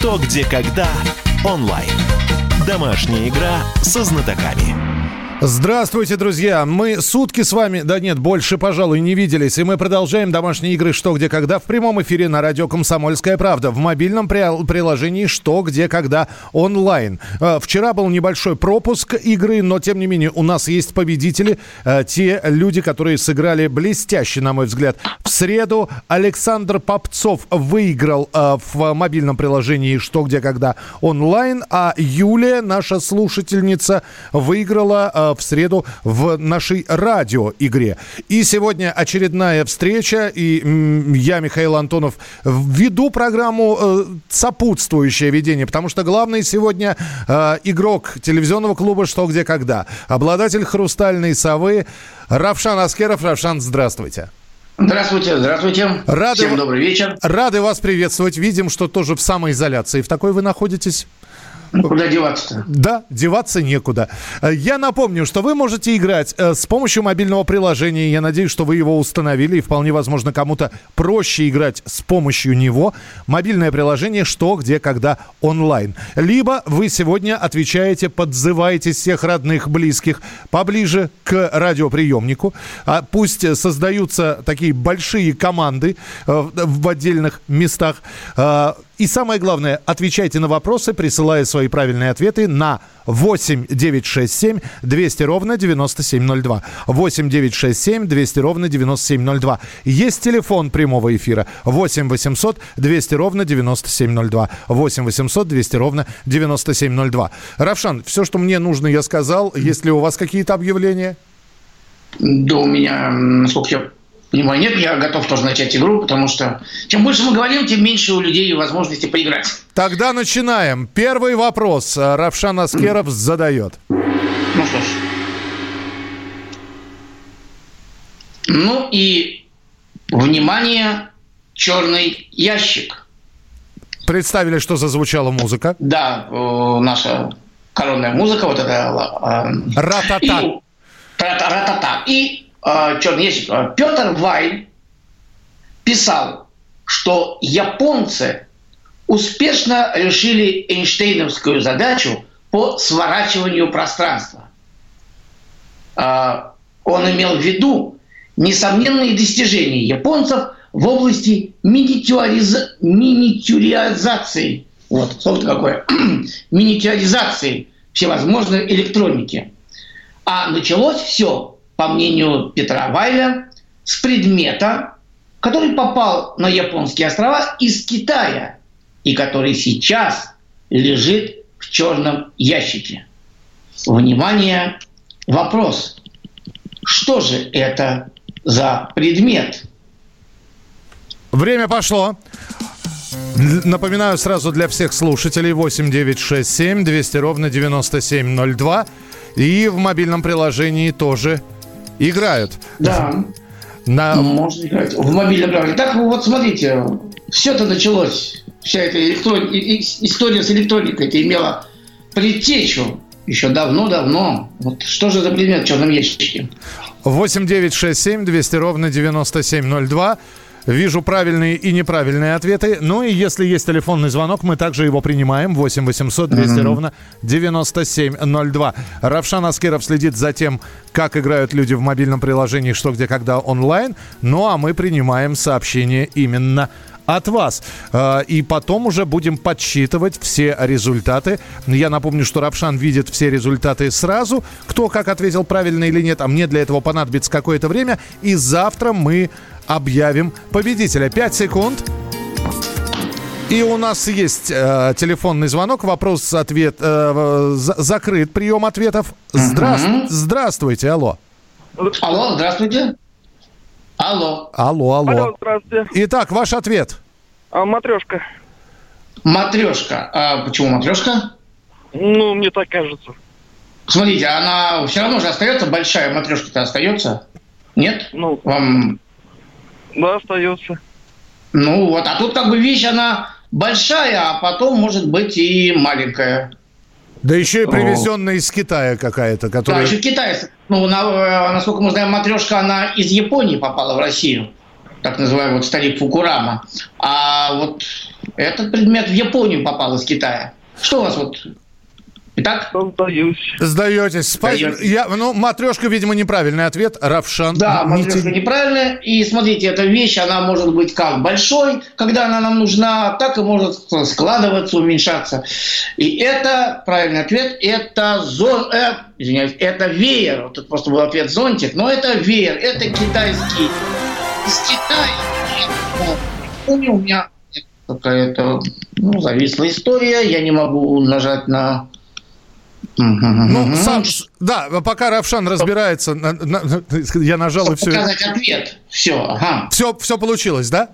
«Что, где, когда» онлайн. Домашняя игра со знатоками. Здравствуйте, друзья! Мы сутки с вами, да нет, больше, пожалуй, не виделись, и мы продолжаем домашние игры «Что, где, когда» в прямом эфире на радио «Комсомольская правда» в мобильном при- приложении «Что, где, когда» онлайн. Э, Вчера был небольшой пропуск игры, но, тем не менее, у нас есть победители, э, те люди, которые сыграли блестяще, на мой взгляд. В среду Александр Попцов выиграл э, в мобильном приложении «Что, где, когда» онлайн, а Юлия, наша слушательница, выиграла в среду в нашей радиоигре. И сегодня очередная встреча, и я, Михаил Антонов, веду программу э, сопутствующее ведение, потому что главный сегодня э, игрок телевизионного клуба «Что, где, когда», обладатель «Хрустальной совы» Равшан Аскеров. Равшан, здравствуйте. Здравствуйте, здравствуйте. Рады Всем добрый вечер. Рады вас приветствовать. Видим, что тоже в самоизоляции. В такой вы находитесь? Ну, Куда деваться-то? Да, деваться некуда. Я напомню, что вы можете играть э, с помощью мобильного приложения. Я надеюсь, что вы его установили, и вполне возможно, кому-то проще играть с помощью него. Мобильное приложение «Что, где, когда» онлайн. Либо вы сегодня отвечаете, подзываете всех родных, близких поближе к радиоприемнику. А пусть создаются такие большие команды э, в в отдельных местах. И самое главное, отвечайте на вопросы, присылая свои правильные ответы на 8 967 200 ровно 9702. 8 967 200 ровно 9702. Есть телефон прямого эфира 8 800 200 ровно 9702. 8 800 200 ровно 9702. Равшан, все, что мне нужно, я сказал. Есть ли у вас какие-то объявления? Да у меня, насколько я понимаю, нет. Я готов тоже начать игру, потому что чем больше мы говорим, тем меньше у людей возможности поиграть. Тогда начинаем. Первый вопрос э, Равшан Аскеров задает. Ну что ж. Ну и, внимание, черный ящик. Представили, что зазвучала музыка. Да, э, наша коронная музыка, вот это... э, Ратата. И, Ра- ратата. И черный ящик. Э, Петр Вайль писал, что японцы успешно решили Эйнштейновскую задачу по сворачиванию пространства. Э, Он имел в виду несомненные достижения японцев в области миниатюриз- миниатюризации. Вот, слово какое. миниатюризации всевозможной электроники. А началось все, по мнению Петра Вайля, с предмета, который попал на японские острова из Китая и который сейчас лежит в черном ящике. Внимание, вопрос. Что же это за предмет? Время пошло. Напоминаю сразу для всех слушателей 8967 200 ровно 9702. И в мобильном приложении тоже играют. Да, На... можно играть в мобильном приложении. Так, вот смотрите, все это началось, вся эта электрон- история с электроникой, это имела предтечу еще давно-давно. Вот что же за предмет в черном ящике? 8967 200 ровно 9702. Вижу правильные и неправильные ответы. Ну и если есть телефонный звонок, мы также его принимаем. 8 800 200 ровно 9702. Равшан Аскеров следит за тем, как играют люди в мобильном приложении «Что, где, когда» онлайн. Ну а мы принимаем сообщения именно от вас. Э, И потом уже будем подсчитывать все результаты. Я напомню, что Равшан видит все результаты сразу, кто как ответил правильно или нет, а мне для этого понадобится какое-то время. И завтра мы объявим победителя. 5 секунд. И у нас есть э, телефонный звонок, вопрос-ответ э, за- закрыт, прием ответов. Здра- Здравствуйте, алло. Алло, здравствуйте. Алло. Алло, алло. Алло, здравствуйте. Итак, ваш ответ. А, матрешка. Матрешка. А почему матрешка? Ну, мне так кажется. Смотрите, она все равно же остается большая матрешка-то остается. Нет? Ну, Вам да, остается. Ну вот, а тут как бы вещь, она большая, а потом может быть и маленькая. Да еще и привезенная из Китая какая-то, Да, которая... еще Китай, ну, на- э, насколько мы знаем, матрешка, она из Японии попала в Россию. Так называемый вот старик Фукурама. А вот Этот предмет в Японию попал из Китая. Что у вас вот Итак? Сдаюсь. Сдаетесь. Спасибо. Я, ну, матрешка, видимо, неправильный ответ. Равшан. Да, не матрешка те- неправильная. И смотрите, эта вещь, она может быть как большой, когда она нам нужна, так и может складываться, уменьшаться. И это, правильный ответ, это зон... э, извиняюсь, это веер. Вот тут просто был ответ зонтик, но это веер, это китайский. Из Китая. У меня какая-то ну, зависла история, я не могу нажать на... Ну, сам, да, пока Равшан разбирается, на- на- я нажал и все. Показать ответ. Все, ага. Все, все получилось, да?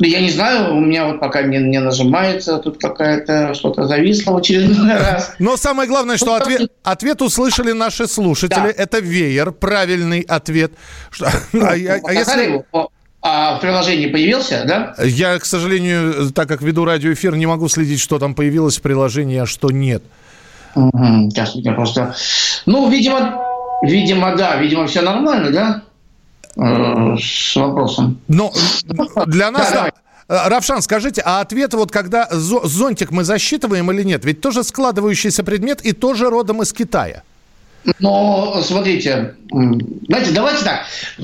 Я не знаю, у меня вот пока не, не нажимается, тут какая-то что-то зависло в очередной раз. Но самое главное, что ответ, ответ услышали наши слушатели. Да. Это веер, правильный ответ. А я- а если... его? А в приложении появился, да? Я, к сожалению, так как веду радиоэфир, не могу следить, что там появилось в приложении, а что нет. Мгм, Сейчас я просто... Ну, видимо, видимо, да, видимо, все нормально, да? Э, С вопросом. Но для нас... Да. Э, Равшан, скажите, а ответ вот когда зо- зонтик мы засчитываем или нет? Ведь тоже складывающийся предмет и тоже родом из Китая. Но, смотрите, знаете, давайте так.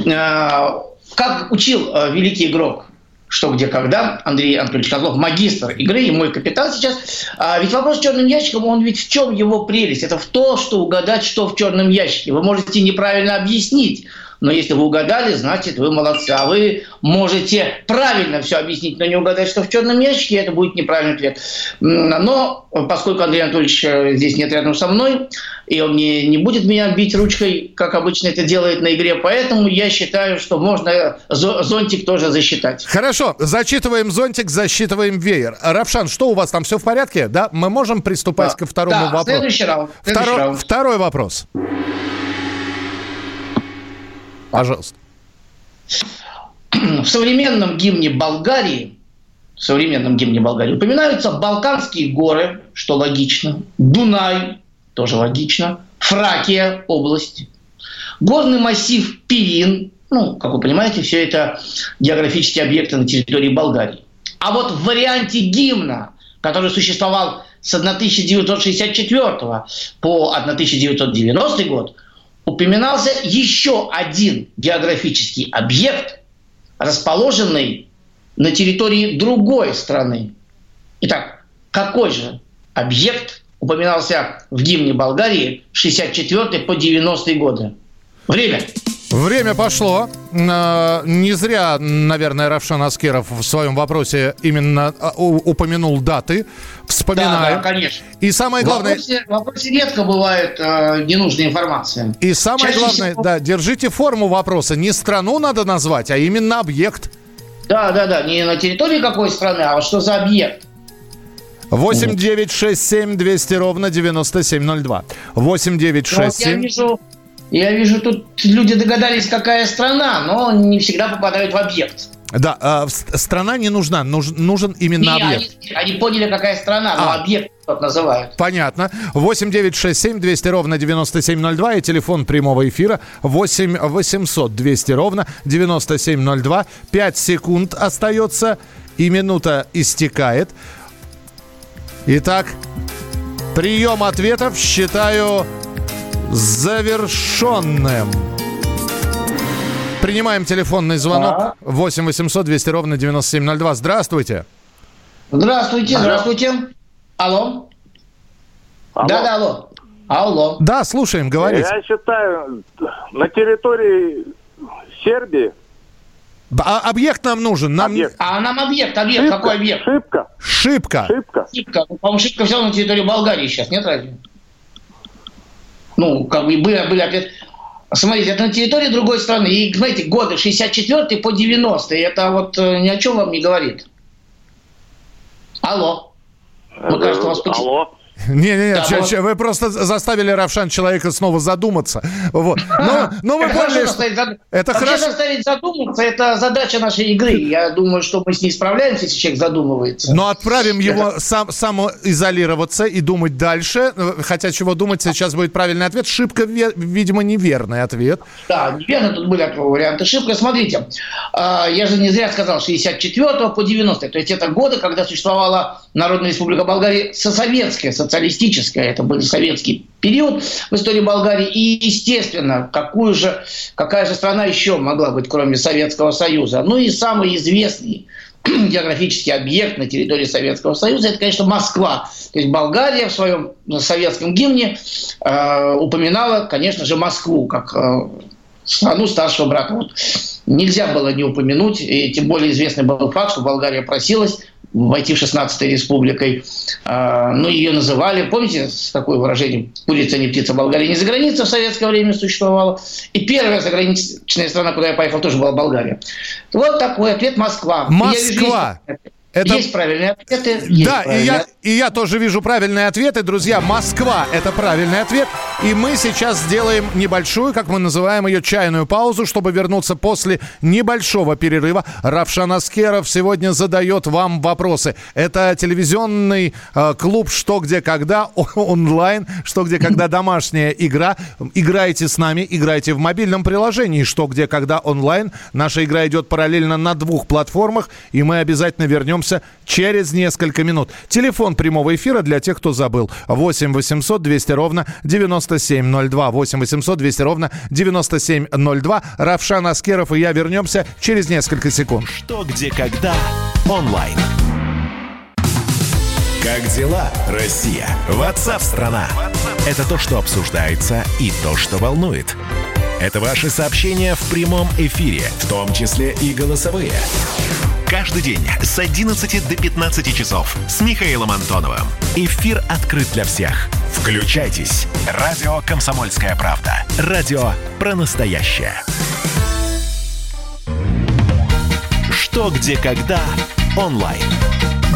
Э, Как учил великий игрок, что, где, когда, Андрей Анатольевич Козлов, магистр игры и мой капитан сейчас. А ведь вопрос с черным ящиком, он ведь в чем его прелесть? Это в то, что угадать, что в черном ящике. Вы можете неправильно объяснить, но если вы угадали, значит, вы молодцы. А вы можете правильно все объяснить, но не угадать, что в черном ящике, это будет неправильный ответ. Но поскольку Андрей Анатольевич э, здесь нет рядом со мной, и он не, не будет меня бить ручкой, как обычно это делает на игре, поэтому я считаю, что можно зо- зонтик тоже засчитать. Хорошо, зачитываем зонтик, засчитываем веер. Равшан, что у вас там все в порядке? Да, мы можем приступать Да. ко второму Да, вопросу. следующий раунд. Следующий раунд. второй вопрос. Пожалуйста. В современном гимне Болгарии, в современном гимне Болгарии упоминаются Балканские горы, что логично, Дунай, тоже логично, Фракия, область, горный массив Пирин, ну, как вы понимаете, все это географические объекты на территории Болгарии. А вот в варианте гимна, который существовал с 1964 по 1990 год, упоминался еще один географический объект, расположенный на территории другой страны. Итак, какой же объект упоминался в гимне Болгарии с 64 по 90 годы? Время. Время пошло. Э, Не зря, наверное, Равшан Аскеров в своем вопросе именно у- упомянул даты. Да, Вспоминаем. да, конечно. И самое В главное, вопросе, в вопросе редко бывает э, ненужная информация. и самое чаще главное, всего- да, держите форму вопроса. Не страну надо назвать, а именно объект. Да, да, да, не на территории какой страны, а вот что за объект. 8 9 6 7 200 ровно 9702. 8 9 Ну, вот 6 я 7. вижу, я вижу, тут люди догадались, какая страна, но не всегда попадают в объект. Да, в- страна не нужна, нуж- нужен именно Не, объект. они, они поняли, какая страна, но А. объект вот называют. Понятно. 8 9 6 7 200 ровно 9702 и телефон прямого эфира 8 800 200 ровно 9702. 5 секунд остается и минута истекает. Итак, прием ответов считаю завершенным. Принимаем телефонный звонок Так. 8 800 200 ровно 9702. Здравствуйте. Здравствуйте, Алло. здравствуйте. Алло? Алло. Да, да, алло. Алло. Да, слушаем, говорите. Я считаю, на территории Сербии А объект нам нужен. Нам объект. А нам объект, объект, Шибко, какой объект? Шибко, шибко. шибко. Шибко. Ну, По-моему, Шибко все на территории Болгарии сейчас, нет разве? Ну, как бы были, были ответ. Смотрите, это на территории другой страны. И, знаете, годы 64 по 90 это вот э, ни о чем вам не говорит. Алло. Ну, кажется, у вас Алло. Не-не-не, Да, вот. вы просто заставили Равшан человека снова задуматься. Вот. Но, но вы Это поняли, что- зад- Это Вообще хорошо. заставить задуматься – это задача нашей игры. Я думаю, что мы с ней справляемся, если человек задумывается. Но отправим его сам, самоизолироваться и думать дальше. Хотя чего думать, сейчас будет правильный ответ. Шибко, видимо, неверный ответ. Да, неверно, тут были варианты ошибка. Смотрите, а, я же не зря сказал, 64 по 90 то есть это годы, когда существовала Народная Республика Болгария советская, социалистическая, это был советский период в истории Болгарии. И, естественно, какую же, какая же страна еще могла быть, кроме Советского Союза? Ну и самый известный географический объект на территории Советского Союза, это, конечно, Москва. То есть Болгария в своем советском гимне э, упоминала, конечно же, Москву как э, страну старшего брата. Вот нельзя было не упомянуть, и тем более известный был факт, что Болгария просилась войти в 16-й республикой. А, ну, ее называли, помните, с такое выражением, курица не птица, Болгария не за границей в советское время существовала. И первая заграничная страна, куда я поехал, тоже была Болгария. Вот такой ответ Москва. И Москва. есть- Это- Есть правильные ответы. есть Да, и правильные я, и я тоже вижу правильные ответы. Друзья, Москва – это правильный ответ. И мы сейчас сделаем небольшую, как мы называем ее, чайную паузу, чтобы вернуться после небольшого перерыва. Равшан Аскеров сегодня задает вам вопросы. Это телевизионный э, клуб «Что, где, когда» онлайн, «Что, где, когда» домашняя игра. Играйте с нами, играйте в мобильном приложении «Что, где, когда» онлайн. Наша игра идет параллельно на двух платформах, и мы обязательно вернемся через несколько минут. Телефон прямого эфира для тех, кто забыл. 8 800 200 ровно 9702. 8 800 200 ровно 9702. Равшан Аскеров и я вернемся через несколько секунд. Что, где, когда онлайн. Как дела, Россия? Ватсап-страна! Это то, что обсуждается и то, что волнует. Это ваши сообщения в прямом эфире, в том числе и голосовые. Каждый день с 11 до 15 часов с Михаилом Антоновым. Эфир открыт для всех. Включайтесь. Радио «Комсомольская правда». Радио про настоящее. Что, где, когда онлайн.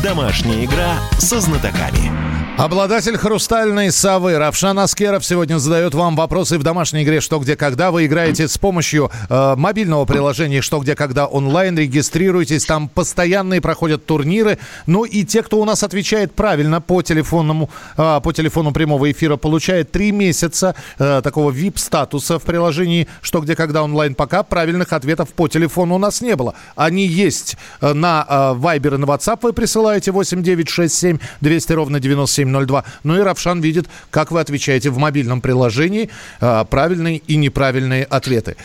Домашняя игра со знатоками. Обладатель хрустальной совы Равшан Аскеров сегодня задает вам вопросы в домашней игре «Что, где, когда». Вы играете с помощью э, мобильного приложения «Что, где, когда» онлайн. Регистрируйтесь, там постоянные проходят турниры. Ну и те, кто у нас отвечает правильно по телефонному, э, по телефону прямого эфира, получает три месяца э, такого VIP-статуса в приложении «Что, где, когда» онлайн. Пока правильных ответов по телефону у нас не было. Они есть э, на э, Viber и на WhatsApp. Вы присылаете 8967 200 ровно 9702. Ну и Равшан видит, как вы отвечаете в мобильном приложении э, правильные и неправильные ответы.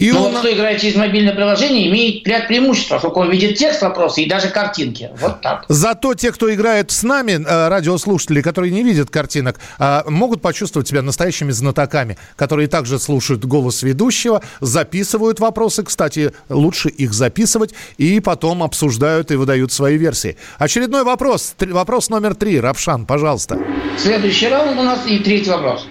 И вот на- кто играет через мобильное приложение, имеет ряд преимуществ, поскольку он видит текст вопроса и даже картинки. Вот так. Зато те, кто играет с нами, э, радиослушатели, которые не видят картинок, э, могут почувствовать себя настоящими знатоками, которые также слушают голос ведущего, записывают вопросы, кстати, лучше их записывать, и потом обсуждают и выдают свои версии. Очередной вопрос, вопрос номер три. Равшан, пожалуйста. Следующий раунд у нас и третий вопрос.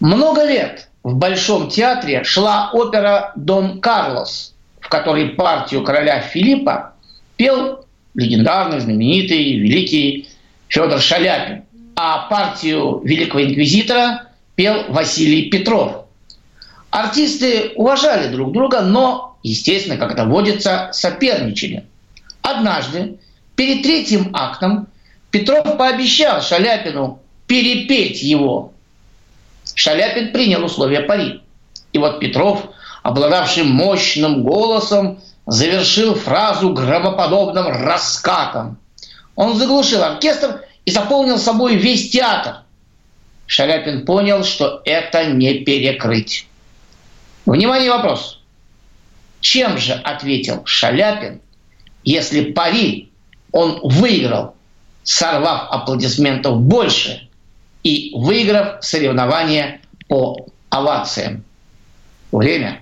Много лет в Большом театре шла опера «Дон Карлос», в которой партию короля Филиппа пел легендарный, знаменитый, великий Федор Шаляпин, а партию великого инквизитора пел Василий Петров. Артисты уважали друг друга, но, естественно, как это водится, соперничали. Однажды, перед третьим актом, Петров пообещал Шаляпину перепеть его. Шаляпин принял условия пари. И вот Петров, обладавший мощным голосом, завершил фразу громоподобным раскатом. Он заглушил оркестр и заполнил собой весь театр. Шаляпин понял, что это не перекрыть. Внимание, вопрос. Чем же ответил Шаляпин, если пари он выиграл, сорвав аплодисментов больше и выиграв соревнование по овациям? Время.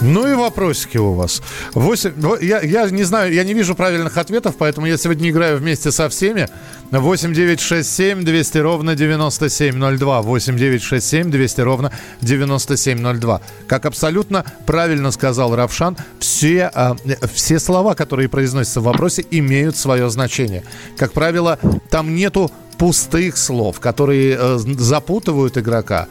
Ну и вопросики у вас. 8, я, я не знаю, я не вижу правильных ответов, поэтому я сегодня играю вместе со всеми. 8 9 6 7 200 ровно 9702. 8 9 6 7 200 ровно 9702. Как абсолютно правильно сказал Равшан, все, э, все слова, которые произносятся в вопросе, имеют свое значение. Как правило, там нету пустых слов, которые э, запутывают игрока.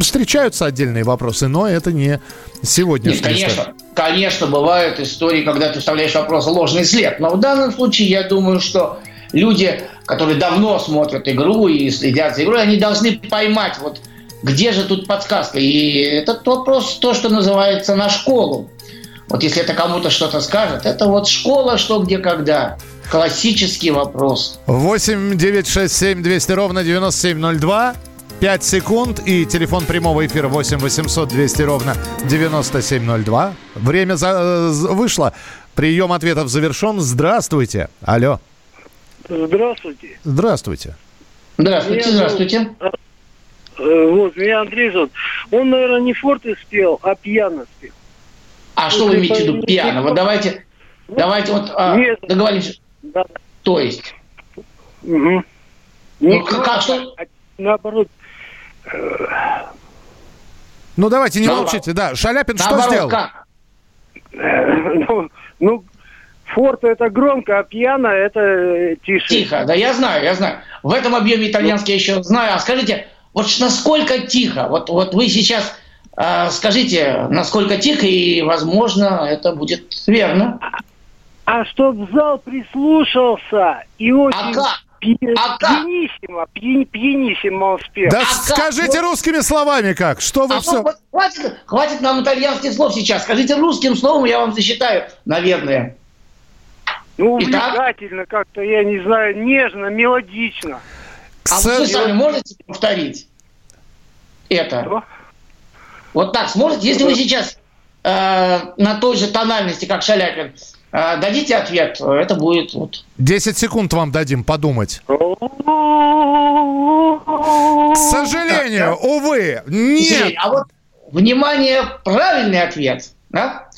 Встречаются отдельные вопросы, но это не сегодня. Нет, конечно, конечно, бывают истории, когда ты вставляешь вопрос ложный след. Но в данном случае я думаю, что люди, которые давно смотрят игру и следят за игрой, они должны поймать, вот где же тут подсказка. И этот вопрос то, что называется на школу. Вот если это кому-то что-то скажет, это вот школа, что, где, когда. Классический вопрос. 8 9 6 7 200 ровно 9702. 5 секунд и телефон прямого эфира 8 800 200 ровно 9702. Время за, э, вышло. Прием ответов завершен. Здравствуйте. Алло. Здравствуйте. Здравствуйте. Здравствуйте, меня здравствуйте. Э, вот, меня Андрей зовут. Он, наверное, не форты спел, а пьяно спел. А что вы имеете в виду пьяно? Вот давайте, давайте вот а, договоримся. Да. То есть? Угу. Ну, как, что? А, наоборот, ну, давайте, не ну, молчите. Да, Шаляпин что сделал? Как? Ну, ну, форт это громко, а пьяно это э, тише. Тихо, да я знаю, я знаю. В этом объеме итальянский я еще знаю. А скажите, вот насколько тихо? Вот, вот вы сейчас э, скажите, насколько тихо, и, возможно, это будет верно. А чтоб зал прислушался и очень... А как? А пьяниссимо, пьян, пьяниссимо он спел. Да а скажите как? русскими словами как, что вы а все... Хватит, хватит нам итальянских слов сейчас, скажите русским словом, я вам засчитаю, наверное. Ну, увлекательно как-то, я не знаю, нежно, мелодично. А вы сами можете повторить это? Что? Вот так сможете? Если вы сейчас э, на той же тональности, как Шаляпин, а, дадите ответ, это будет вот. 10 секунд вам дадим подумать. К сожалению, увы, нет. А вот, внимание, правильный ответ. Да?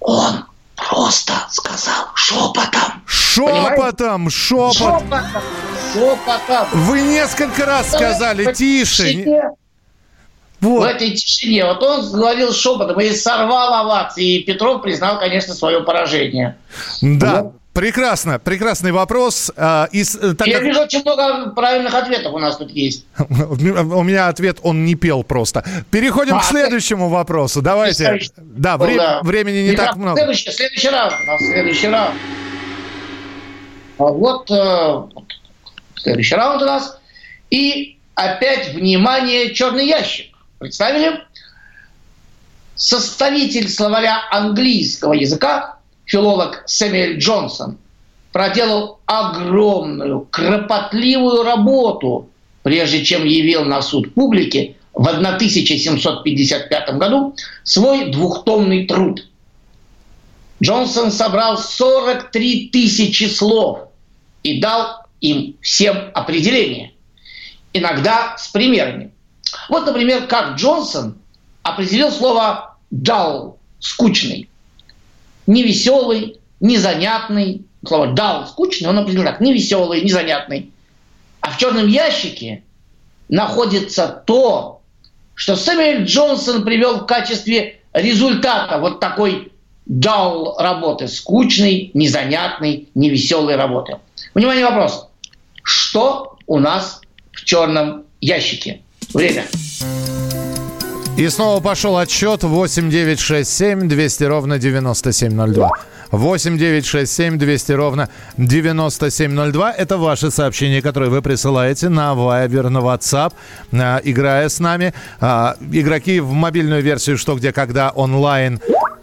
Он просто сказал шепотом. Шепотом, шепот. Шепотом, шепотом. Вы несколько раз сказали тише. Вот. В этой тишине. Вот он говорил шепотом и сорвал овации. И Петров признал, конечно, свое поражение. Да. Вот. Прекрасно, прекрасный вопрос. А, и, так Я как... вижу, очень много правильных ответов у нас тут есть. У меня ответ, он не пел просто. Переходим а, к следующему ты... вопросу. Давайте. Да, вре... да, времени не Итак, так много. Следующий, следующий раунд у нас, следующий раунд. А вот э, следующий раунд у нас. И опять, внимание, черный ящик. Представили? Составитель словаря английского языка, филолог Сэмюэль Джонсон, проделал огромную, кропотливую работу, прежде чем явил на суд публики в 1755 году свой двухтомный труд. Джонсон собрал 43 тысячи слов и дал им всем определение, иногда с примерами. Вот, например, как Джонсон определил слово «dull» – «скучный». Невеселый, незанятный. Слово «dull» – «скучный» он определил так – невеселый, незанятный. А в черном ящике находится то, что Сэмюэль Джонсон привел в качестве результата вот такой dull работы, скучной, незанятной, невеселой работы. Внимание, вопрос. Что у нас в черном ящике? Время. И снова пошел отсчет 8967 200 ровно 9702. 8 9 6 7 200 ровно 9702. Это ваши сообщения, которые вы присылаете на Viber, на WhatsApp, а, играя с нами. А, игроки в мобильную версию «Что, где, когда» онлайн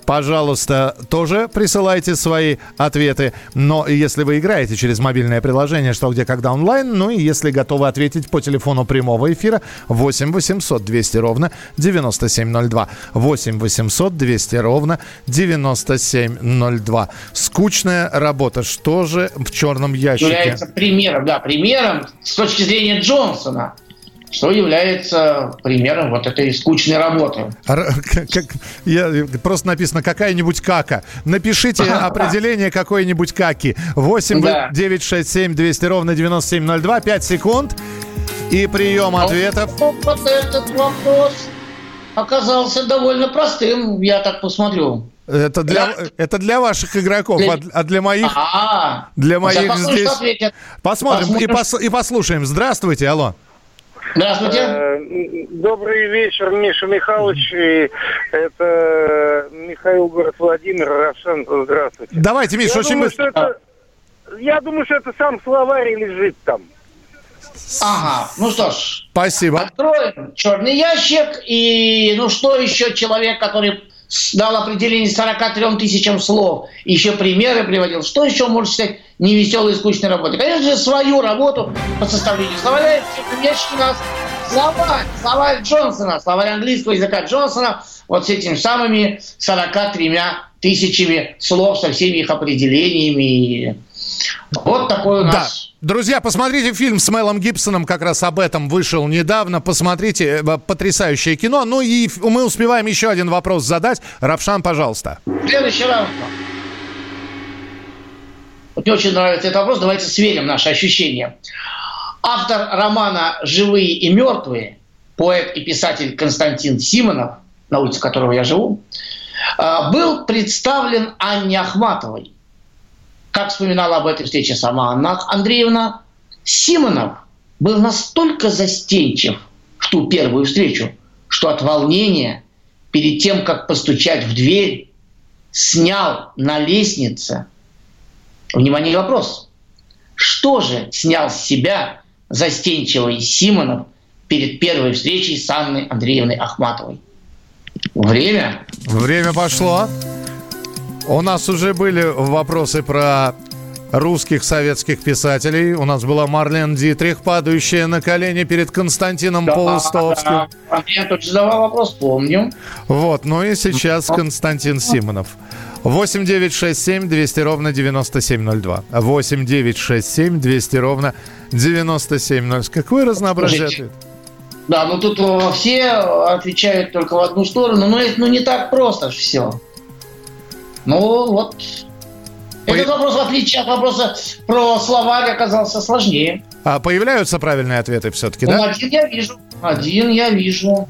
Пожалуйста, тоже присылайте свои ответы. Но если вы играете через мобильное приложение «Что, где, когда» онлайн, ну и если готовы ответить по телефону прямого эфира 8 800 200 ровно 9702. 8 800 200 ровно 9702. Скучная работа. Что же в черном ящике? Является примером, да, примером с точки зрения Джонсона. Что является примером вот этой скучной работы. Как, я, просто написано какая-нибудь кака. Напишите определение какой-нибудь каки. 8 да. 9 6 7 200 ровно 9702. 5 секунд. И прием ну, ответов. Вот этот вопрос оказался довольно простым, я так посмотрю. Это для, да. это для ваших игроков, для... а для моих... А-а-а. Для моих здесь... Посмотрим, Посмотрим. И, пос, и послушаем. Здравствуйте, алло. Здравствуйте. Э, добрый вечер, Миша Михайлович. И это Михаил город Владимир. Равшан, здравствуйте. Давайте, Миша, я очень думаю, быстро. Это, я думаю, что это сам словарь лежит там. Ага, ну что ж. Спасибо. Откроем черный ящик. И ну что еще человек, который дал определение 43 тысячам слов, еще примеры приводил. Что еще может считать невеселой и скучной работой? Конечно же, свою работу по составлению словаря. У нас словарь, словарь Джонсона, словарь английского языка Джонсона, вот с этими самыми 43 тысячами слов, со всеми их определениями. Вот такой у нас... Да. Друзья, посмотрите фильм с Мелом Гибсоном, как раз об этом вышел недавно. Посмотрите, э, потрясающее кино. Ну и мы успеваем еще один вопрос задать. Равшан, пожалуйста. Следующий раунд. Мне очень нравится этот вопрос. Давайте сверим наши ощущения. Автор романа «Живые и мертвые», поэт и писатель Константин Симонов, на улице которого я живу, э, был представлен Анне Ахматовой – как вспоминала об этой встрече сама Анна Андреевна, Симонов был настолько застенчив в ту первую встречу, что от волнения перед тем, как постучать в дверь, снял на лестнице, внимание, вопрос, что же снял с себя застенчивый Симонов перед первой встречей с Анной Андреевной Ахматовой? Время. Время пошло. У нас уже были вопросы про русских советских писателей. У нас была Марлен Дитрих, падающая на колени перед Константином да, Полустовским. Да. Я тут задавал вопрос, помню. Вот, ну и сейчас Константин Симонов. 8 9 6 7 200 ровно 9702. 8 9 6 7 200 ровно 9702. Какое разнообразие ответ? Да, ну тут э, все отвечают только в одну сторону, но это ну, не так просто все. Ну, вот. По... Этот вопрос, в отличие от вопроса про словарь, оказался сложнее. А появляются правильные ответы все-таки, ну, да? Один я вижу. Один я вижу.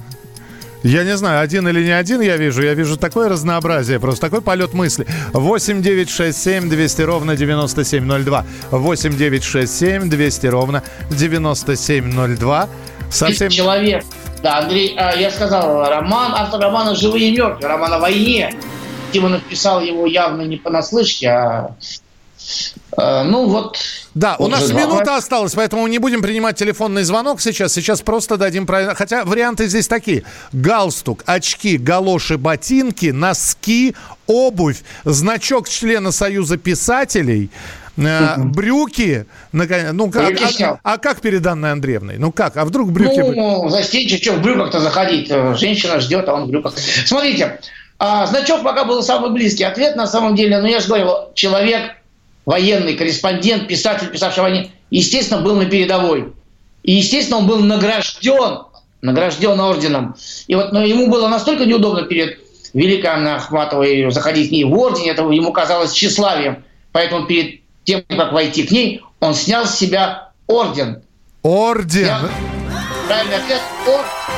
Я не знаю, один или не один я вижу. Я вижу такое разнообразие, просто такой полет мысли. 8 9 6 7 200 ровно 9702. 8 9 6 7 200 ровно 9702. Совсем... Человек. Да, Андрей, а, я сказал, роман, автор романа «Живые и мертвые», роман о войне. Тимонов писал его явно не понаслышке, а э, ну вот. Да, у нас минута осталась, поэтому не будем принимать телефонный звонок сейчас. Сейчас просто дадим правильно. Хотя варианты здесь такие: галстук, очки, галоши, ботинки, носки, обувь, значок члена Союза писателей. Э, брюки, наконец, ну как, а, а как перед Анной Андреевной? Ну как, а вдруг брюки? Ну, застенчив, что в брюках-то заходить? Женщина ждет, а он в брюках. Смотрите, а значок пока был самый близкий ответ, на самом деле, но я же говорил, человек, военный корреспондент, писатель, писавший о войне, естественно, был на передовой. И, естественно, он был награжден, награжден орденом. И вот но ему было настолько неудобно перед Великой Анной Ахматовой заходить к ней в орден, это ему казалось тщеславием. Поэтому перед тем, как войти к ней, он снял с себя орден. Орден? Я... Правильный ответ – орден.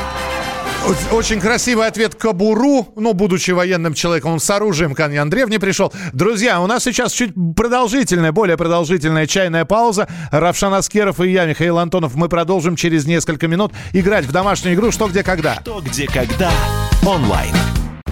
Очень красивый ответ Кабуру. Ну, будучи военным человеком, он с оружием к Анне Андреевне пришел. Друзья, у нас сейчас чуть продолжительная, более продолжительная чайная пауза. Равшан Аскеров и я, Михаил Антонов. Мы продолжим через несколько минут играть в домашнюю игру «Что, где, когда». «Что, где, когда» онлайн.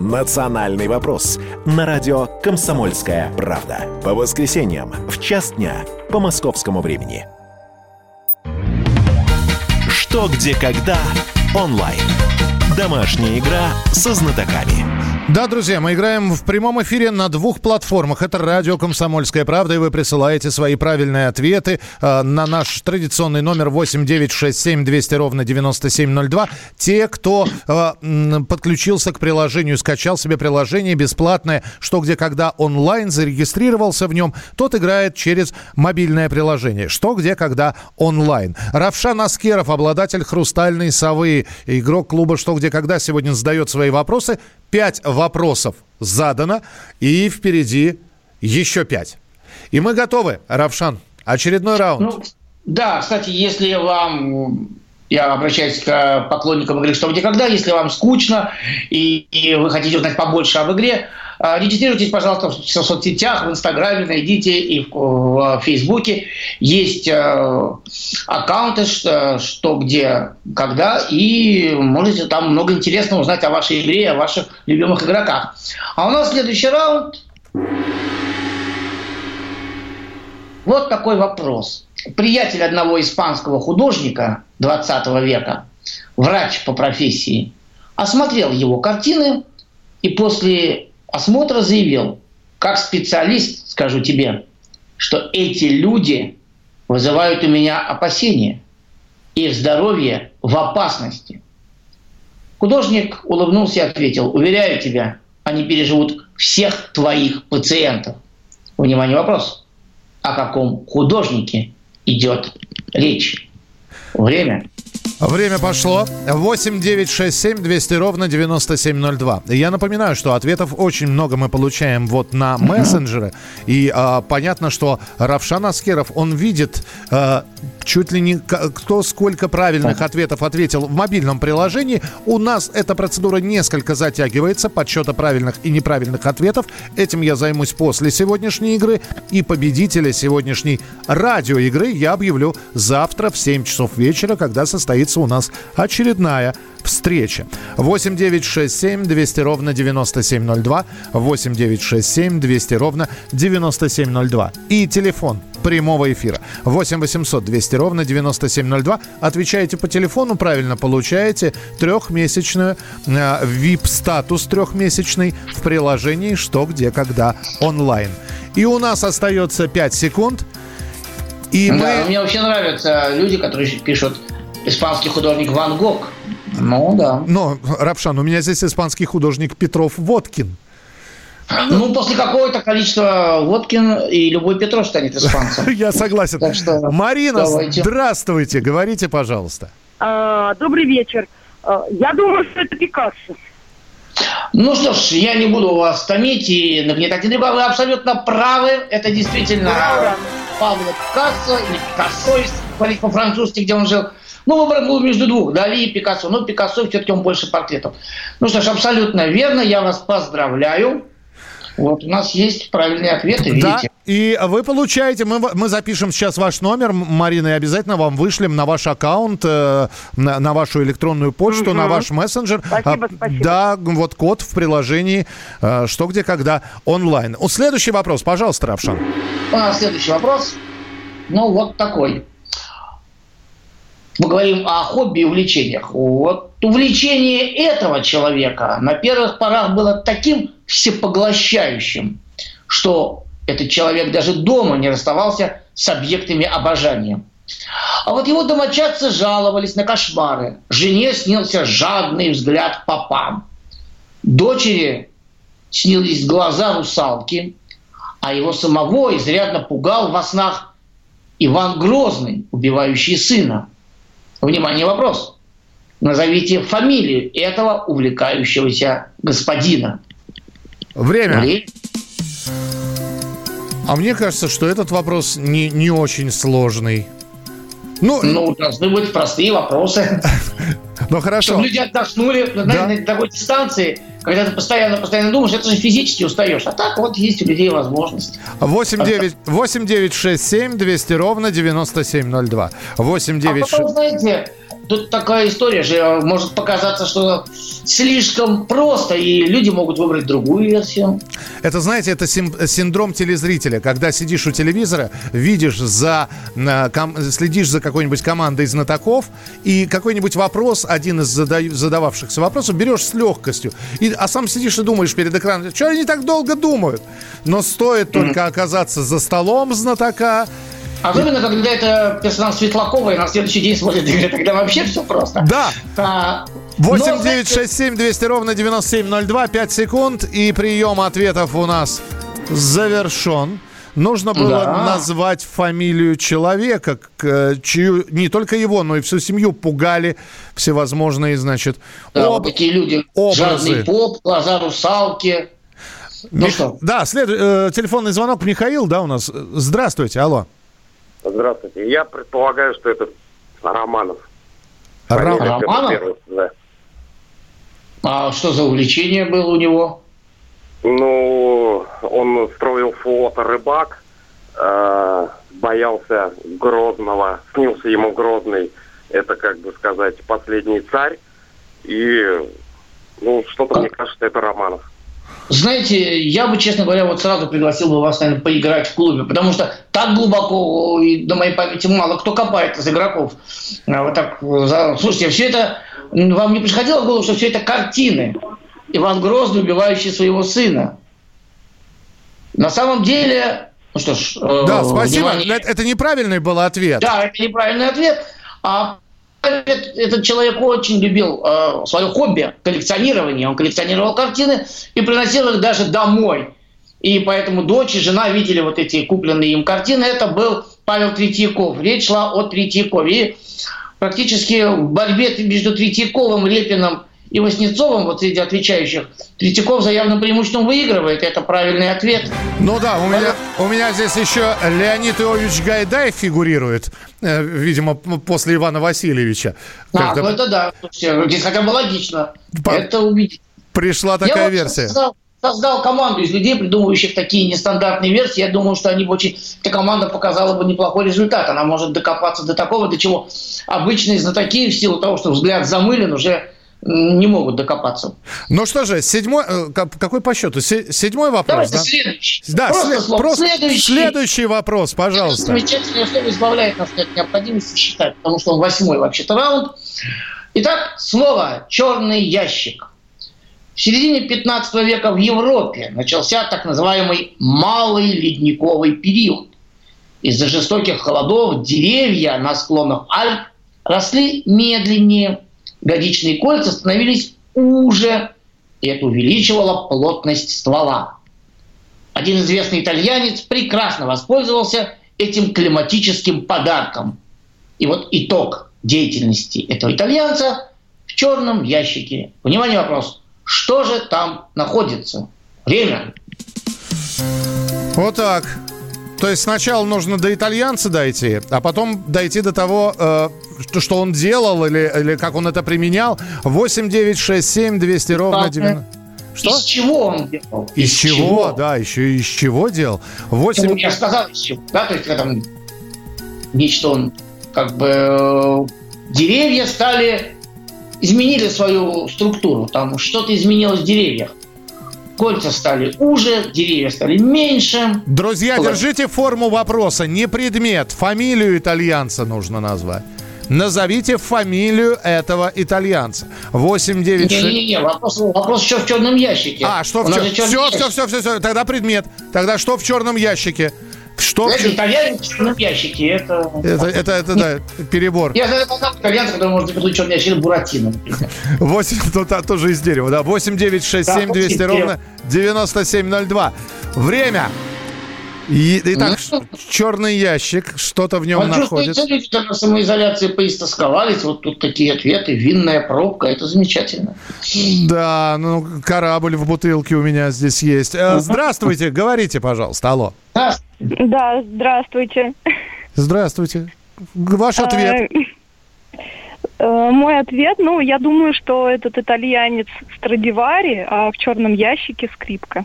«Национальный вопрос» на радио «Комсомольская правда». По воскресеньям в час дня по московскому времени. «Что, где, когда» онлайн. Домашняя игра со знатоками. Да, друзья, мы играем в прямом эфире на двух платформах. Это радио «Комсомольская правда», и вы присылаете свои правильные ответы э, на наш традиционный номер 8967 200 ровно 9702. Те, кто э, подключился к приложению, скачал себе приложение бесплатное «Что, где, когда» онлайн, зарегистрировался в нем, тот играет через мобильное приложение «Что, где, когда» онлайн. Равшан Аскеров, обладатель «Хрустальной совы», игрок клуба «Что, где, когда» сегодня задает свои вопросы. Пять вопросов задано, и впереди еще пять. И мы готовы, Равшан. Очередной раунд. Ну, да, кстати, если вам я обращаюсь к поклонникам игры «Что, где, когда». Если вам скучно и, и вы хотите узнать побольше об игре, регистрируйтесь, пожалуйста, в соцсетях, в Инстаграме, найдите и в, Фейсбуке. Есть э, аккаунты «Что, «Что, где, когда», и можете там много интересного узнать о вашей игре, о ваших любимых игроках. А у нас следующий раунд. Вот такой вопрос. Приятель одного испанского художника 20 века, врач по профессии, осмотрел его картины и после осмотра заявил, как специалист скажу тебе, что эти люди вызывают у меня опасения. Их здоровье в опасности. Художник улыбнулся и ответил, уверяю тебя, они переживут всех твоих пациентов. Внимание, вопрос. О каком художнике идет речь? Время. Время пошло. 8 9 6 7 200 ровно 9702. Я напоминаю, что ответов очень много мы получаем вот на мессенджеры. И а, понятно, что Равшан Аскеров, он видит а, чуть ли не кто сколько правильных ответов ответил в мобильном приложении. У нас эта процедура несколько затягивается, подсчета правильных и неправильных ответов. Этим я займусь после сегодняшней игры. И победителя сегодняшней радиоигры я объявлю завтра в 7 часов вечера, когда состоится у нас очередная встреча. 8 9 6 7 200 ровно 9702. 8 9 6 7 200 ровно 9702. И телефон прямого эфира 8 800 200 ровно 9702. Отвечаете по телефону, правильно получаете трехмесячную э, VIP-статус трехмесячный в приложении «Что, где, когда» онлайн. И у нас остается 5 секунд. И Да, мы... мне вообще нравятся люди, которые пишут испанский художник Ван Гог. Ну да. Но, Рапшан, у меня здесь испанский художник Петров Водкин. Ну, после какого-то количества Водкин и любой Петров станет испанцем. Я согласен. Так что Марина, давайте. здравствуйте. Говорите, пожалуйста. А, добрый вечер. А, Я думаю, что это Пикассо. Ну что ж, я не буду вас томить и нагнетать интригу. Вы абсолютно правы. Это действительно Ура! Пабло Пикассо или Пикассо, если говорить по-французски, где он жил. Ну, выбор был между двух, Дали и Пикассо. Но Пикассо все-таки он больше портретов. Ну что ж, абсолютно верно. Я вас поздравляю. Вот у нас есть правильные ответы, Да, видите? и вы получаете, мы, мы запишем сейчас ваш номер, Марина, и обязательно вам вышлем на ваш аккаунт, э, на, на вашу электронную почту, на ваш мессенджер. Спасибо, А, спасибо. Да, вот код в приложении э, «Что, где, когда» онлайн. Следующий вопрос, пожалуйста, Равшан. Нас следующий вопрос. Ну, вот такой. Мы говорим о хобби и увлечениях. Вот увлечение этого человека на первых порах было таким всепоглощающим, что этот человек даже дома не расставался с объектами обожания. А вот его домочадцы жаловались на кошмары. Жене снился жадный взгляд попам. Дочери снились глаза русалки, а его самого изрядно пугал во снах Иван Грозный, убивающий сына. Внимание, вопрос. Назовите фамилию этого увлекающегося господина. Время. Время. А мне кажется, что этот вопрос не, не очень сложный. Ну, Ну, должны быть простые вопросы. ну хорошо. Чтобы люди отдохнули на, Да. на такой дистанции, когда ты постоянно, постоянно думаешь, это же физически устаешь. А так вот есть у людей возможность. 8 9, 8 9 6 7 200 ровно 9702. 8 А 9 потом, знаете, тут такая история же э, может показаться, что слишком просто, и люди могут выбрать другую версию. Это, знаете, это синдром телезрителя, когда сидишь у телевизора, видишь за, следишь за какой-нибудь командой знатоков, и какой-нибудь вопрос, один из задававшихся вопросов, берешь с легкостью, и, а сам сидишь и думаешь перед экраном, что они так долго думают? Но стоит только оказаться за столом знатока, Особенно, когда это персонаж Светлакова, и на следующий день смотрит игры, тогда вообще все просто. Да. А, 8 9 6 7 200 ровно 9702, 5 секунд, и прием ответов у нас завершен. Нужно было да. назвать фамилию человека, чью не только его, но и всю семью пугали всевозможные, значит, да, об... вот такие люди. Образы. Жадный поп, глаза русалки. Ну Мих... что? Да, след... э, телефонный звонок Михаил, да, у нас. Здравствуйте, алло. Здравствуйте. Я предполагаю, что это Романов. Ра- Романов? Да. А что за увлечение было у него? Ну, он строил флот рыбак, э, боялся Грозного, снился ему Грозный, это, как бы сказать, последний царь. И, ну, что-то, мне кажется, это Романов. Знаете, я бы, честно говоря, вот сразу пригласил бы вас, наверное, поиграть в клубе, потому что так глубоко, и до моей памяти мало кто копает из игроков. А вот так, слушайте, все это, вам не приходило в голову, что все это картины? Иван Грозный, убивающий своего сына. На самом деле, ну что ж... Да, э, спасибо. Внимание. Это неправильный был ответ. Да, это неправильный ответ. А этот человек очень любил э, свое хобби коллекционирование. Он коллекционировал картины и приносил их даже домой. И поэтому дочь и жена видели вот эти купленные им картины. Это был Павел Третьяков. Речь шла о Третьякове. И практически в борьбе между Третьяковым, Репиным и Васнецовым, вот среди отвечающих, Третьяков за явным преимуществом выигрывает. Это правильный ответ. Ну да, у меня, у меня здесь еще Леонид Иович Гайдай фигурирует, э, видимо, после Ивана Васильевича. А, ну это да. Здесь хотя бы логично. По... Это увидеть. Пришла такая Я версия. Создал, создал команду из людей, придумывающих такие нестандартные версии. Я думаю, что они бы очень... Эта команда показала бы неплохой результат. Она может докопаться до такого, до чего обычные знатоки в силу того, что взгляд замылен, уже не могут докопаться. Ну что же, седьмой, э, какой по счету? Седьмой вопрос, Давайте да? следующий. Да, просто, след, просто следующий. следующий вопрос, пожалуйста. Замечательное слово избавляет нас от необходимости считать, потому что он восьмой вообще-то раунд. Итак, слово «черный ящик». В середине 15 века в Европе начался так называемый малый ледниковый период. Из-за жестоких холодов деревья на склонах Альп росли медленнее, годичные кольца становились уже, и это увеличивало плотность ствола. Один известный итальянец прекрасно воспользовался этим климатическим подарком. И вот итог деятельности этого итальянца в черном ящике. Внимание, вопрос. Что же там находится? Время. Вот так. То есть сначала нужно до итальянца дойти, а потом дойти до того, э, что он делал или, или как он это применял. 8 9 6 7 200 ровно 90. Что? Из чего он делал? Из, из чего? чего? Да, еще из чего делал? 8... Ну, я сказал из чего, да, то есть когда нечто он как бы э, деревья стали изменили свою структуру, там что-то изменилось в деревьях кольца стали уже, деревья стали меньше. Друзья, Плохо. держите форму вопроса, не предмет, фамилию итальянца нужно назвать. Назовите фамилию этого итальянца. 896... Не-не-не, вопрос, вопрос еще в черном ящике. А, что в черном... Все, все, все, все, все, тогда предмет. Тогда что в черном ящике? Что? Знаете, итальянец в черном ящике, это... Это, это, это да, перебор. Я знаю итальянца, который может запихнуть черный ящик Буратино. 8, тут а, тоже из дерева, да. 8 9 6 7 да, 200 ровно 9702. Время. И, итак, ну, черный ящик, что-то в нем а находится. Люди на самоизоляции поистосковались, вот тут такие ответы, винная пробка, это замечательно. Да, ну, корабль в бутылке у меня здесь есть. Э, здравствуйте, говорите, пожалуйста, алло. Да, здравствуйте. Здравствуйте. Ваш ответ. Э, мой ответ, ну, я думаю, что этот итальянец Страдивари, а в черном ящике скрипка.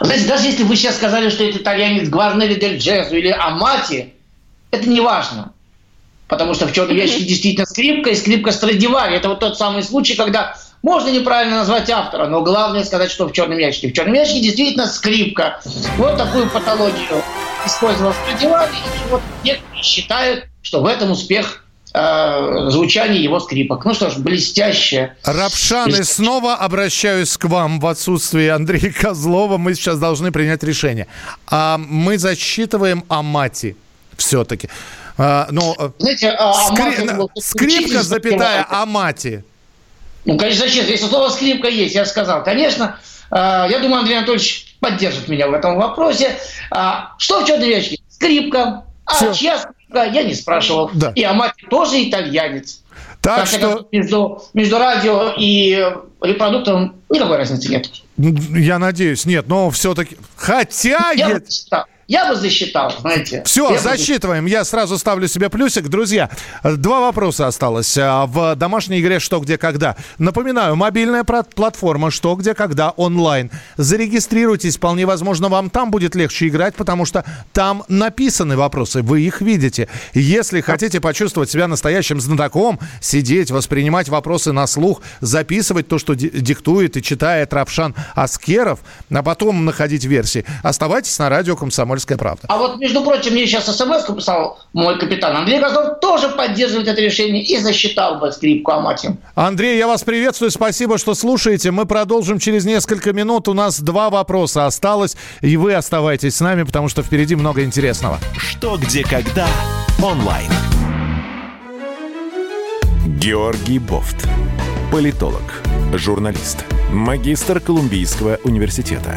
Знаете, даже если вы сейчас сказали, что это итальянец Гварнери дель Джезу или Амати, это не важно. Потому что в черном ящике действительно скрипка и скрипка Страдивари. Это вот тот самый случай, когда можно неправильно назвать автора, но главное сказать, что в черном ящике. В черном ящике действительно скрипка. Вот такую патологию использовал Страдивари. И вот некоторые считают, что в этом успех э, звучания его скрипок. Ну что ж, блестяще. Рапшан, и снова обращаюсь к вам в отсутствие Андрея Козлова. Мы сейчас должны принять решение. А мы засчитываем Амати все-таки. А, но, э, Знаете, а, скри... Амати- Скрипка, запятая, Амати. Ну, конечно, зачем? Если слово скрипка есть, я сказал. Конечно, э, я думаю, Андрей Анатольевич поддержит меня в этом вопросе. А, Что в черном ящике? Скрипка. А Всё. чья скрипка? Я не спрашивал. Да. И Амати тоже итальянец. Так конце что между, между радио и репродуктором никакой разницы нет. я надеюсь, нет, но все-таки. Хотя Я засчитал. Я бы засчитал, знаете. Все, Я бы засчитываем. Я сразу ставлю себе плюсик. Друзья, два вопроса осталось а, в домашней игре «Что, где, когда». Напоминаю, мобильная платформа «Что, где, когда» онлайн. Зарегистрируйтесь. Вполне возможно, вам там будет легче играть, потому что там написаны вопросы. Вы их видите. Если хотите почувствовать себя настоящим знатоком, сидеть, воспринимать вопросы на слух, записывать то, что ди- диктует и читает Равшан Аскеров, а потом находить версии, оставайтесь на радио «Комсомольская правда». А вот, между прочим, мне сейчас смс писал мой капитан Андрей Козлов, тоже поддерживает это решение и засчитал бы скрипку Амати. Андрей, я вас приветствую. Спасибо, что слушаете. Мы продолжим через несколько минут. У нас два вопроса осталось. И вы оставайтесь с нами, потому что впереди много интересного. Что, где, когда онлайн. Георгий Бофт. Политолог, журналист, магистр Колумбийского университета,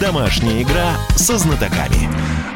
Домашняя игра со знатоками.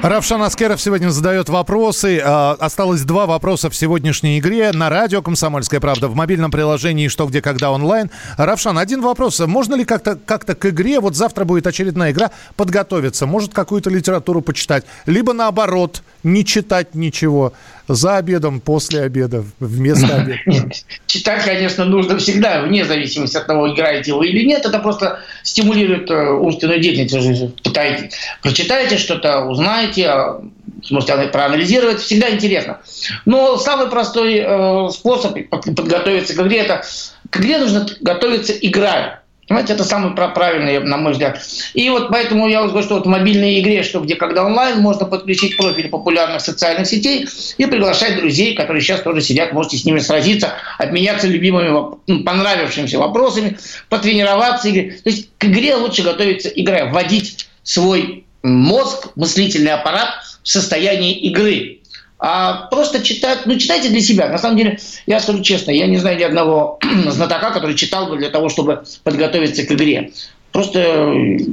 Равшан Аскеров сегодня задает вопросы. А, Осталось два вопроса в сегодняшней игре на радио «Комсомольская правда» в мобильном приложении «Что, где, когда» онлайн. Равшан, один вопрос. Можно ли как-то как к игре, вот завтра будет очередная игра, подготовиться? Может, какую-то литературу почитать? Либо наоборот, не читать ничего за обедом, после обеда, вместо обеда? Нет, читать, конечно, нужно всегда, вне зависимости от того, играете вы или нет. Это просто стимулирует э, умственную деятельность. Вы же пытаете, прочитаете что-то, узнаете, а, сможете проанализировать. Всегда интересно. Но самый простой э, способ подготовиться к игре – это к игре нужно готовиться играя. Понимаете, это самый пра- правильный, на мой взгляд. И вот поэтому я вот говорю, что вот в мобильной игре «Что, где, когда онлайн» можно подключить профиль популярных социальных сетей и приглашать друзей, которые сейчас тоже сидят, можете с ними сразиться, обменяться любимыми, ну, понравившимися вопросами, потренироваться. игре. То есть к игре лучше готовиться играя, вводить свой мозг, мыслительный аппарат в состояние игры. А просто читать, ну читайте для себя. На самом деле, я скажу честно, я не знаю ни одного знатока, который читал бы для того, чтобы подготовиться к игре. Просто э,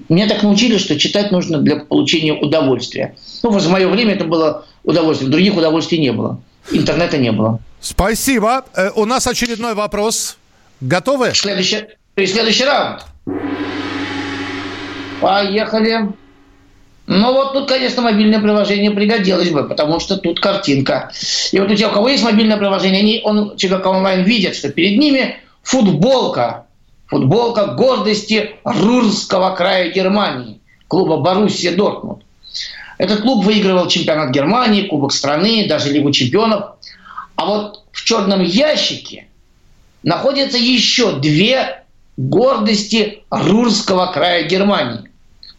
меня так научили, что читать нужно для получения удовольствия. Ну, в мое время это было удовольствие, других удовольствий не было. Интернета не было. Спасибо. Э, У нас очередной вопрос. Готовы? Следующий, следующий раунд. Поехали. Ну вот тут, конечно, мобильное приложение пригодилось бы, потому что тут картинка. И вот у тех, у кого есть мобильное приложение, они он, ЧГК онлайн видят, что перед ними футболка. Футболка гордости Рурского края Германии, клуба Боруссия Дортмунд. Этот клуб выигрывал чемпионат Германии, Кубок страны, даже Лигу чемпионов. А вот в черном ящике находятся еще две гордости Рурского края Германии.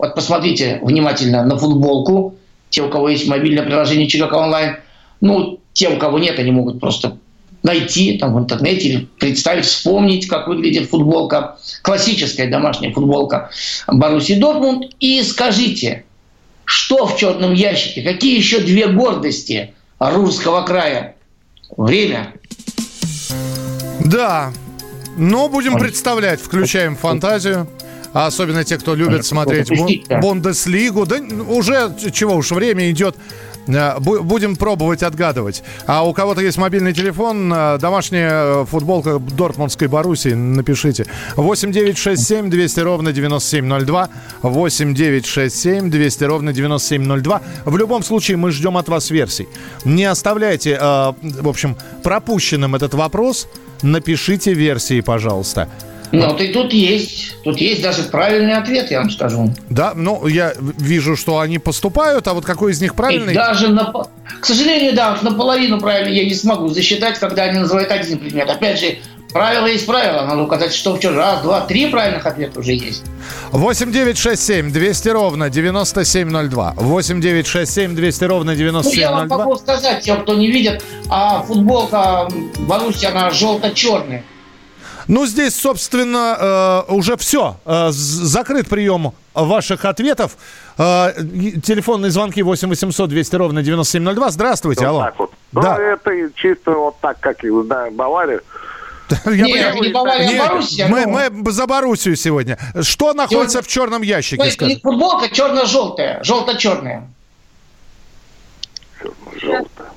Вот посмотрите внимательно на футболку. Те, у кого есть мобильное приложение ЧГК онлайн. Ну, те, у кого нет, они могут просто найти там в интернете или представить, вспомнить, как выглядит футболка, классическая домашняя футболка Боруссии Дортмунд. И скажите, что в черном ящике? Какие еще две гордости Рурского края? Время. Да. Но будем представлять. Включаем фантазию. А особенно те, кто любит смотреть. Бундеслигу. Да уже чего уж, время идет. Э, бу- Будем пробовать отгадывать. А у кого-то есть мобильный телефон, э, домашняя футболка Дортмундской Боруссии, напишите. 8 9 6 7 200 ровно 9702. 8 9 6 7 200 ровно 9702. В любом случае, мы ждем от вас версий. Не оставляйте, э, в общем, пропущенным этот вопрос. Напишите версии, пожалуйста. Ну, вот и тут есть. Тут есть даже правильный ответ, я вам скажу. Да, ну, я вижу, что они поступают, а вот какой из них правильный? И даже на, к сожалению, да, наполовину правильно я не смогу засчитать, когда они называют один предмет. Опять же, правило есть правило. Надо указать, что в чем. Раз, два, три правильных ответа уже есть. 8 9 6 7 200 ровно 9702. 8 9 6 7 200 ровно Ну, я вам 9702. могу сказать, тем, кто не видит, а футболка Боруссии, она желто-черная. Ну, здесь, собственно, э, уже все. Э, закрыт прием ваших ответов. Э, телефонные звонки 8 800 200 ровно 9702. Здравствуйте, алло. так вот. Да. Ну, это чисто вот так, как и да, Бавария. Я Нет, не Бавария, а Нет, Боруссия, мы, ну. мы за Боруссию сегодня. Что находится в черном ящике, скажи? футболка черно-желтая, желто-черная. Желтая.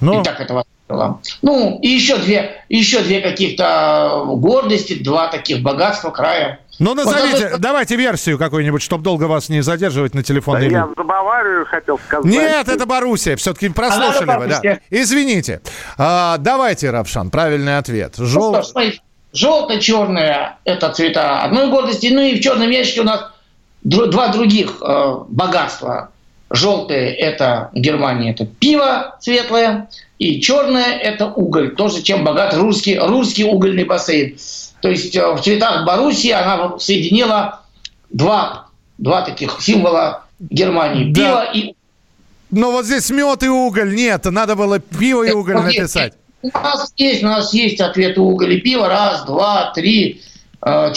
Ну, И так это восприняла. Ну, и еще две, еще две каких-то гордости, два таких богатства края. ну, назовите, Вот давайте версию какую-нибудь, чтобы долго вас не задерживать на Да, телефонной я линии. за Баварию хотел сказать. Нет, это Боруссия. Все-таки прослушали А вы, да. Извините. А, давайте, Равшан, правильный ответ. Ну Жел... смотрите, желто-черное – это цвета одной гордости. Ну и в черном ящике у нас два других э, богатства. Желтое – это Германия, это пиво светлое. И черное – это уголь. Тоже чем богат русский, русский угольный бассейн. То есть э, в цветах Боруссии она соединила два, два таких символа Германии. Да. Пиво и Но вот здесь мед и уголь. Нет, надо было пиво и уголь написать. У нас есть, у нас есть ответы уголь и пиво. Раз, два, три, э,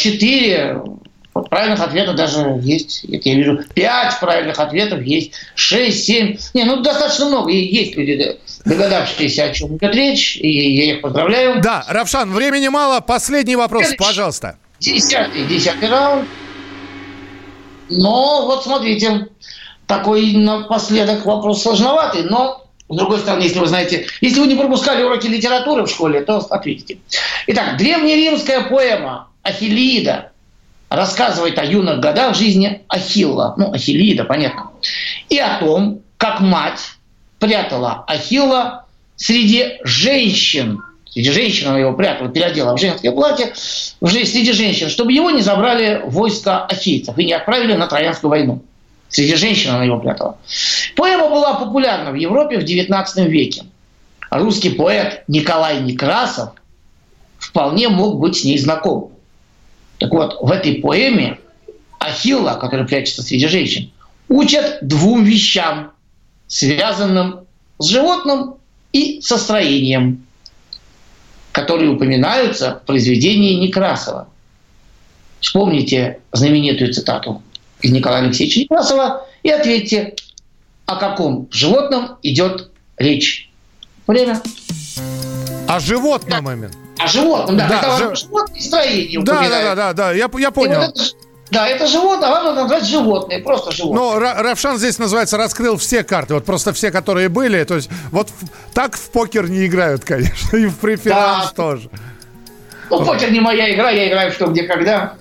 четыре. Правильных ответов даже есть. Это я вижу. Пять правильных ответов есть. Шесть, семь. Не, ну достаточно много. И есть люди, догадавшиеся, о чем идет речь. И я их поздравляю. Да, Равшан, времени мало. Последний вопрос, Следующий. пожалуйста. Десятый, десятый раунд. Но вот смотрите, такой напоследок вопрос сложноватый, но с другой стороны, если вы знаете, если вы не пропускали уроки литературы в школе, то ответите. Итак, древнеримская поэма «Ахиллида» рассказывает о юных годах жизни Ахилла, ну, Ахиллида, понятно, и о том, как мать прятала Ахилла среди женщин. Среди женщин она его прятала, переодела в женское платье, среди женщин, чтобы его не забрали войска ахейцев и не отправили на Троянскую войну. Среди женщин она его прятала. Поэма была популярна в Европе в XIX веке. Русский поэт Николай Некрасов вполне мог быть с ней знаком. Так вот, в этой поэме Ахилла, который прячется среди женщин, учат двум вещам, связанным с животным и со строением, которые упоминаются в произведении Некрасова. Вспомните знаменитую цитату из Николая Алексеевича Некрасова и ответьте, о каком животном идет речь. Время. О животном именно. О животном, да. Да, это жи- вам животное строение Да, да, да, да, да, я, я И понял. вот это ж- да, это животное, а вам надо назвать животное, просто животное. Но Ра- Равшан здесь называется раскрыл все карты, вот просто все, которые были. То есть вот так в покер не играют, конечно, и в преферанс Да. тоже. Ну, покер не моя игра, я играю что, где, когда.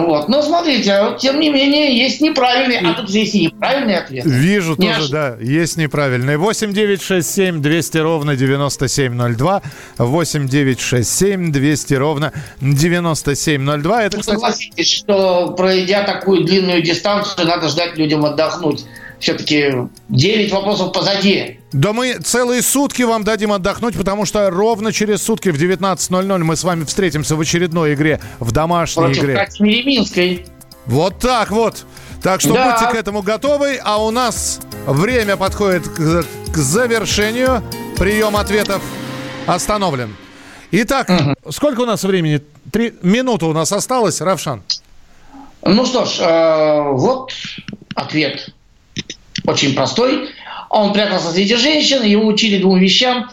Вот. Но смотрите, тем не менее, есть неправильный, а тут же есть и неправильный ответ. Вижу Не тоже, ож- да, есть неправильные. 8 9 6 7 200 ровно 9702. 8 9 6 7 200 ровно 9702. Это, кстати, согласитесь, что пройдя такую длинную дистанцию, надо ждать людям отдохнуть. Все-таки 9 вопросов позади. Да мы целые сутки вам дадим отдохнуть, потому что ровно через сутки в 19.00 мы с вами встретимся в очередной игре, в домашней Против игре. Минской. Вот так вот. Так что Да. будьте к этому готовы. А у нас время подходит к, к завершению. Прием ответов остановлен. Итак, сколько у нас времени? Три минуты у нас осталось, Равшан. Ну что ж, э, вот ответ. Очень простой. Он прятался среди женщин, его учили двум вещам.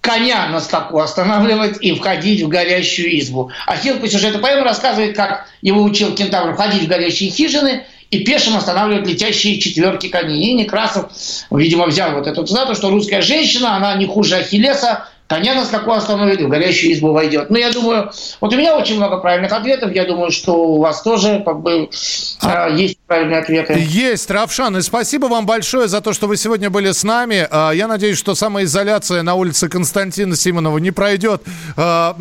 Коня на скаку останавливать и входить в горящую избу. Ахилл по сюжету поэмы рассказывает, как его учил кентавр входить в горящие хижины и пешим останавливать летящие четверки коней. И Некрасов, видимо, взял вот эту цитату, что русская женщина, она не хуже Ахиллеса, Коня на скаку остановит, в горящую избу войдет. Ну, я думаю, вот у меня очень много правильных ответов. Я думаю, что у вас тоже как бы а, есть правильные ответы. Есть, Равшан. И спасибо вам большое за то, что вы сегодня были с нами. А, я надеюсь, что самоизоляция на улице Константина Симонова не пройдет а,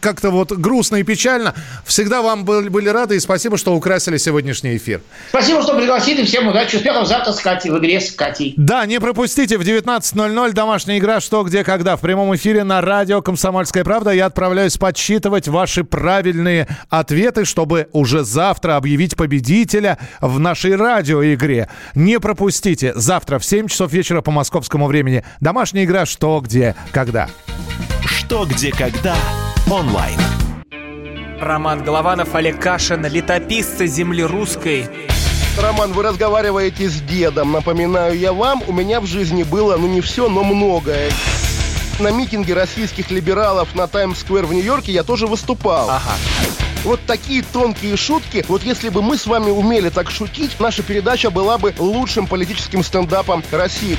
как-то вот грустно и печально. Всегда вам были рады и спасибо, что украсили сегодняшний эфир. Спасибо, что пригласили. Всем удачи, успехов завтра с Катей в игре с Катей. Да, не пропустите в 19.00 домашняя игра «Что, где, когда» в прямом эфире на радио «Комсомольская правда». Я отправляюсь подсчитывать ваши правильные ответы, чтобы уже завтра объявить победителя в нашей радиоигре. Не пропустите. Завтра в 7 часов вечера по московскому времени. Домашняя игра «Что, где, когда». «Что, где, когда» онлайн. Роман Голованов, Олег Кашин, летописцы земли русской. Роман, вы разговариваете с дедом. Напоминаю я вам, у меня в жизни было, ну не все, но многое на митинге российских либералов на Таймс-сквер в Нью-Йорке я тоже выступал. Ага. Вот такие тонкие шутки, вот если бы мы с вами умели так шутить, наша передача была бы лучшим политическим стендапом России.